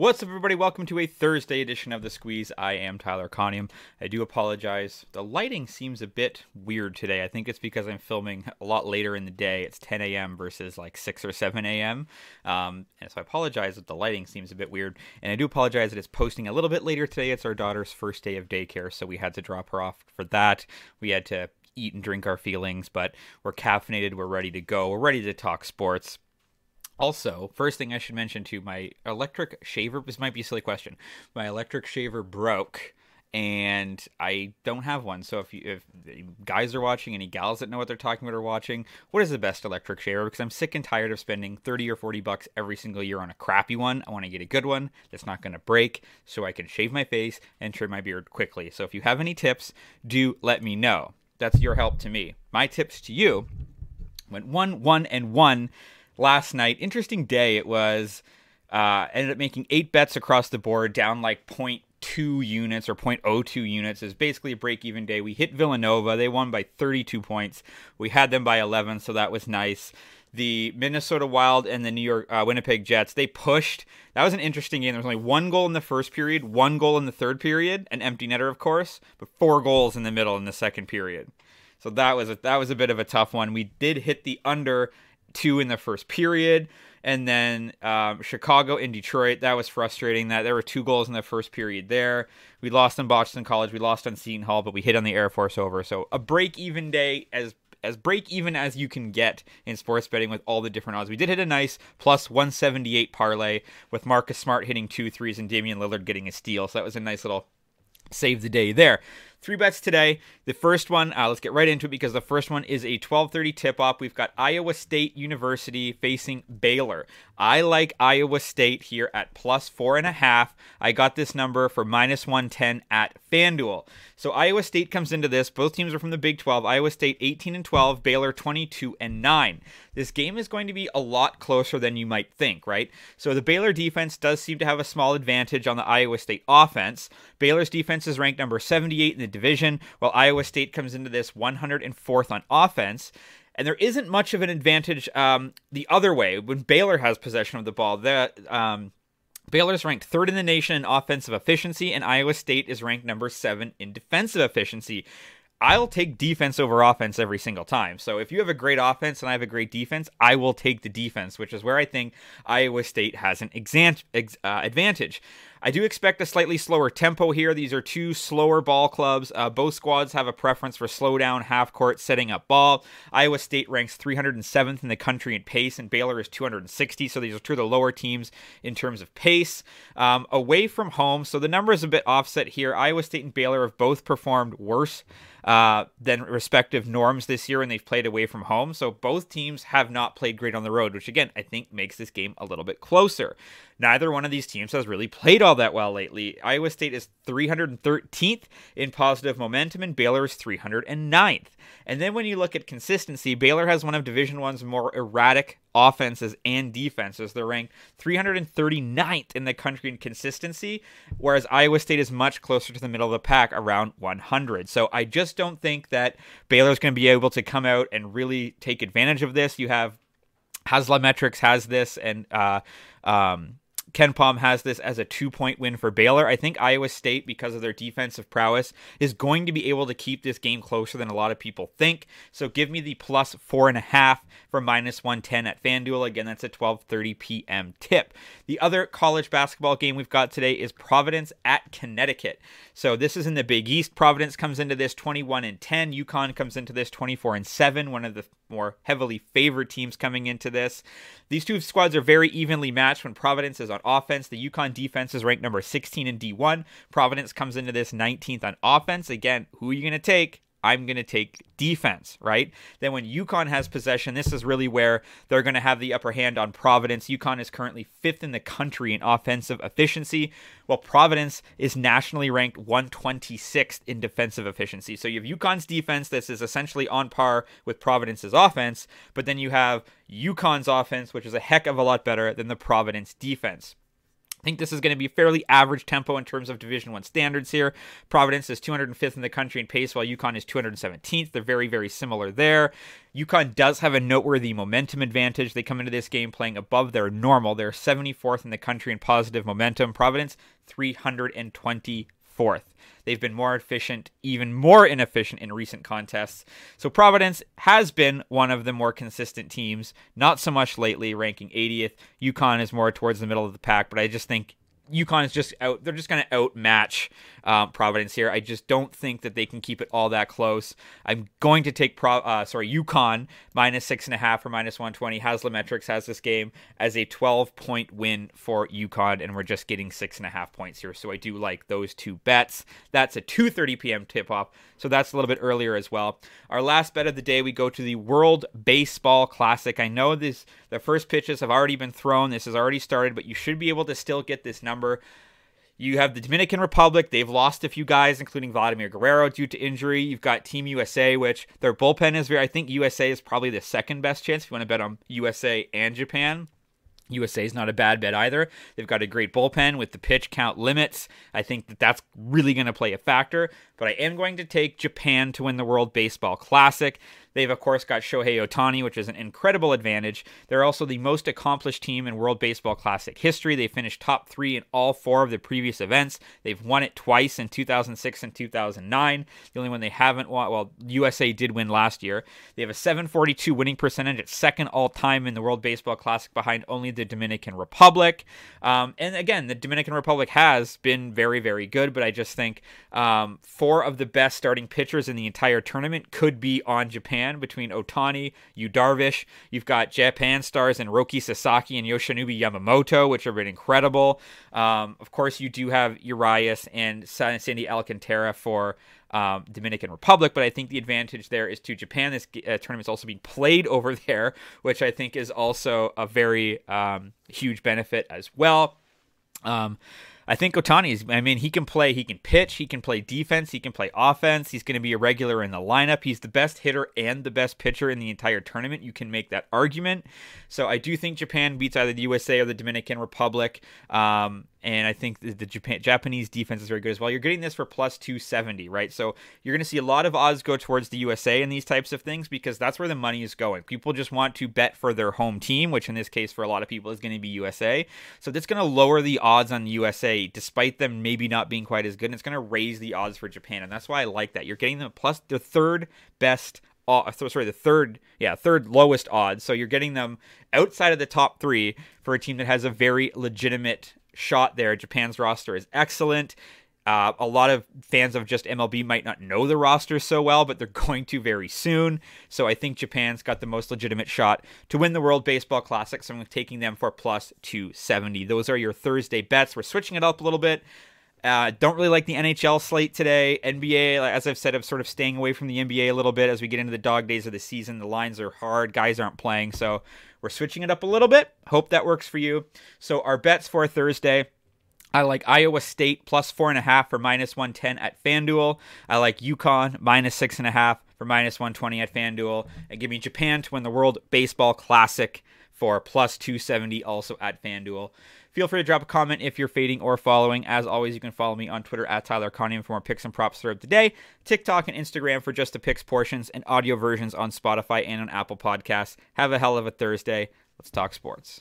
What's up, everybody? Welcome to a Thursday edition of The Squeeze. I am Tyler Conium. I do apologize. The lighting seems a bit weird today. I think it's because I'm filming a lot later in the day. It's 10 a.m. versus like 6 or 7 a.m. Um, and so I apologize that the lighting seems a bit weird. And I do apologize that it's posting a little bit later today. It's our daughter's first day of daycare, so we had to drop her off for that. We had to eat and drink our feelings, but we're caffeinated. We're ready to go. We're ready to talk sports. Also, first thing I should mention too, my electric shaver. This might be a silly question. My electric shaver broke, and I don't have one. So if you, if guys are watching, any gals that know what they're talking about are watching, what is the best electric shaver? Because I'm sick and tired of spending thirty or forty bucks every single year on a crappy one. I want to get a good one that's not going to break, so I can shave my face and trim my beard quickly. So if you have any tips, do let me know. That's your help to me. My tips to you went one, one, and one last night. Interesting day it was. Uh, ended up making eight bets across the board, down like 0.2 units or 0.02 units. Is basically a break even day. We hit Villanova. They won by 32 points. We had them by 11, so that was nice. The Minnesota Wild and the New York uh, Winnipeg Jets, they pushed. That was an interesting game. There was only one goal in the first period, one goal in the third period, an empty netter, of course, but four goals in the middle in the second period. So that was a, that was a bit of a tough one. We did hit the under two in the first period. And then um, Chicago and Detroit, that was frustrating. That there were two goals in the first period there. We lost on Boston College, we lost on Seton Hall, but we hit on the Air Force over. So a break even day as as break even as you can get in sports betting with all the different odds. We did hit a nice plus 178 parlay with Marcus Smart hitting two threes and Damian Lillard getting a steal. So that was a nice little save the day there. Three bets today. The first one, uh, let's get right into it because the first one is a 12:30 tip-off. We've got Iowa State University facing Baylor. I like Iowa State here at plus four and a half. I got this number for minus 110 at FanDuel. So Iowa State comes into this. Both teams are from the Big 12. Iowa State 18 and 12, Baylor 22 and 9. This game is going to be a lot closer than you might think, right? So the Baylor defense does seem to have a small advantage on the Iowa State offense. Baylor's defense is ranked number 78 in the division, while Iowa State comes into this 104th on offense. And there isn't much of an advantage um, the other way when Baylor has possession of the ball. The um, Baylor's ranked third in the nation in offensive efficiency, and Iowa State is ranked number seven in defensive efficiency. I'll take defense over offense every single time. So if you have a great offense and I have a great defense, I will take the defense, which is where I think Iowa State has an exant- ex- uh, advantage. I do expect a slightly slower tempo here. These are two slower ball clubs. Uh, both squads have a preference for slow down, half court, setting up ball. Iowa State ranks 307th in the country in pace, and Baylor is 260. So these are two of the lower teams in terms of pace. Um, away from home, so the number is a bit offset here. Iowa State and Baylor have both performed worse uh, than respective norms this year, and they've played away from home. So both teams have not played great on the road, which again I think makes this game a little bit closer. Neither one of these teams has really played that well lately. Iowa State is 313th in positive momentum, and Baylor is 309th. And then when you look at consistency, Baylor has one of Division One's more erratic offenses and defenses. They're ranked 339th in the country in consistency, whereas Iowa State is much closer to the middle of the pack, around 100. So I just don't think that Baylor's going to be able to come out and really take advantage of this. You have Haslametrics has this, and uh, um, KenPom has this as a two point win for Baylor. I think Iowa State, because of their defensive prowess, is going to be able to keep this game closer than a lot of people think. So give me the plus four and a half for minus 110 at FanDuel. Again, that's a 12:30 p.m. tip. The other college basketball game we've got today is Providence at Connecticut. So this is in the Big East. Providence comes into this 21 and 10. UConn comes into this 24 and 7. One of the more heavily favored teams coming into this. These two squads are very evenly matched when Providence is on offense. The UConn defense is ranked number 16 in D1. Providence comes into this 19th on offense. Again, who are you going to take? I'm going to take defense, right? Then when UConn has possession, this is really where they're going to have the upper hand on Providence. UConn is currently fifth in the country in offensive efficiency, while Providence is nationally ranked 126th in defensive efficiency. So you have UConn's defense, this is essentially on par with Providence's offense, but then you have UConn's offense, which is a heck of a lot better than the Providence defense. I think this is going to be fairly average tempo in terms of Division One standards here. Providence is 205th in the country in pace, while UConn is 217th. They're very, very similar there. UConn does have a noteworthy momentum advantage. They come into this game playing above their normal. They're 74th in the country in positive momentum. Providence 324th. They've been more efficient, even more inefficient in recent contests. So Providence has been one of the more consistent teams, not so much lately, ranking 80th. UConn is more towards the middle of the pack, but I just think UConn is just out. They're just going to outmatch um, Providence here. I just don't think that they can keep it all that close. I'm going to take Pro, uh, sorry UConn minus six and a half or minus 120. Haslametrics has this game as a 12 point win for UConn, and we're just getting six and a half points here. So I do like those two bets. That's a 2:30 p.m. tip off, so that's a little bit earlier as well. Our last bet of the day, we go to the World Baseball Classic. I know this the first pitches have already been thrown. This has already started, but you should be able to still get this number. You have the Dominican Republic. They've lost a few guys, including Vladimir Guerrero due to injury. You've got Team USA, which their bullpen is very. I think USA is probably the second best chance if you want to bet on USA and Japan. USA is not a bad bet either. They've got a great bullpen with the pitch count limits. I think that that's really going to play a factor. But I am going to take Japan to win the World Baseball Classic. They've, of course, got Shohei Ohtani, which is an incredible advantage. They're also the most accomplished team in World Baseball Classic history. They finished top three in all four of the previous events. They've won it twice in 2006 and 2009. The only one they haven't won, well, USA did win last year. They have a 742 winning percentage at second all time in the World Baseball Classic behind only the Dominican Republic. Um, and again, the Dominican Republic has been very, very good, but I just think um, four of the best starting pitchers in the entire tournament could be on Japan between Ohtani, Yu Darvish. You've got Japan stars in Roki Sasaki and Yoshinobu Yamamoto, which have been incredible. Um, of course, you do have Urias and Sandy Alcantara for um, Dominican Republic, but I think the advantage there is to Japan. This uh, tournament is also being played over there, which I think is also a very um, huge benefit as well. Um, I think Ohtani is. I mean, he can play. He can pitch. He can play defense. He can play offense. He's going to be a regular in the lineup. He's the best hitter and the best pitcher in the entire tournament. You can make that argument. So I do think Japan beats either the USA or the Dominican Republic. Um, and I think the, Japan, Japanese defense is very good as well. You're getting this for plus 270, right? So you're going to see a lot of odds go towards the USA in these types of things because that's where the money is going. People just want to bet for their home team, which in this case for a lot of people is going to be USA. So that's going to lower the odds on the USA, despite them maybe not being quite as good. And it's going to raise the odds for Japan, and that's why I like that. You're getting them plus the third best sorry, the third, yeah, third lowest odds. So you're getting them outside of the top three for a team that has a very legitimate shot there. Japan's roster is excellent. Uh, a lot of fans of just MLB might not know the roster so well, but they're going to very soon. So I think Japan's got the most legitimate shot to win the World Baseball Classic. So I'm taking them for plus 270. Those are your Thursday bets. We're switching it up a little bit. Uh, don't really like the NHL slate today. NBA, as I've said, I'm sort of staying away from the NBA a little bit as we get into the dog days of the season. The lines are hard, guys aren't playing, so we're switching it up a little bit. Hope that works for you. So, our bets for Thursday. I like Iowa State plus four and a half for minus 110 at FanDuel. I like UConn minus six and a half for minus 120 at FanDuel. And give me Japan to win the World Baseball Classic for plus 270 also at FanDuel. Feel free to drop a comment if you're fading or following. As always, you can follow me on Twitter at Tyler Conium for more picks and props throughout the day, TikTok and Instagram for just the picks portions, and audio versions on Spotify and on Apple Podcasts. Have a hell of a Thursday. Let's talk sports.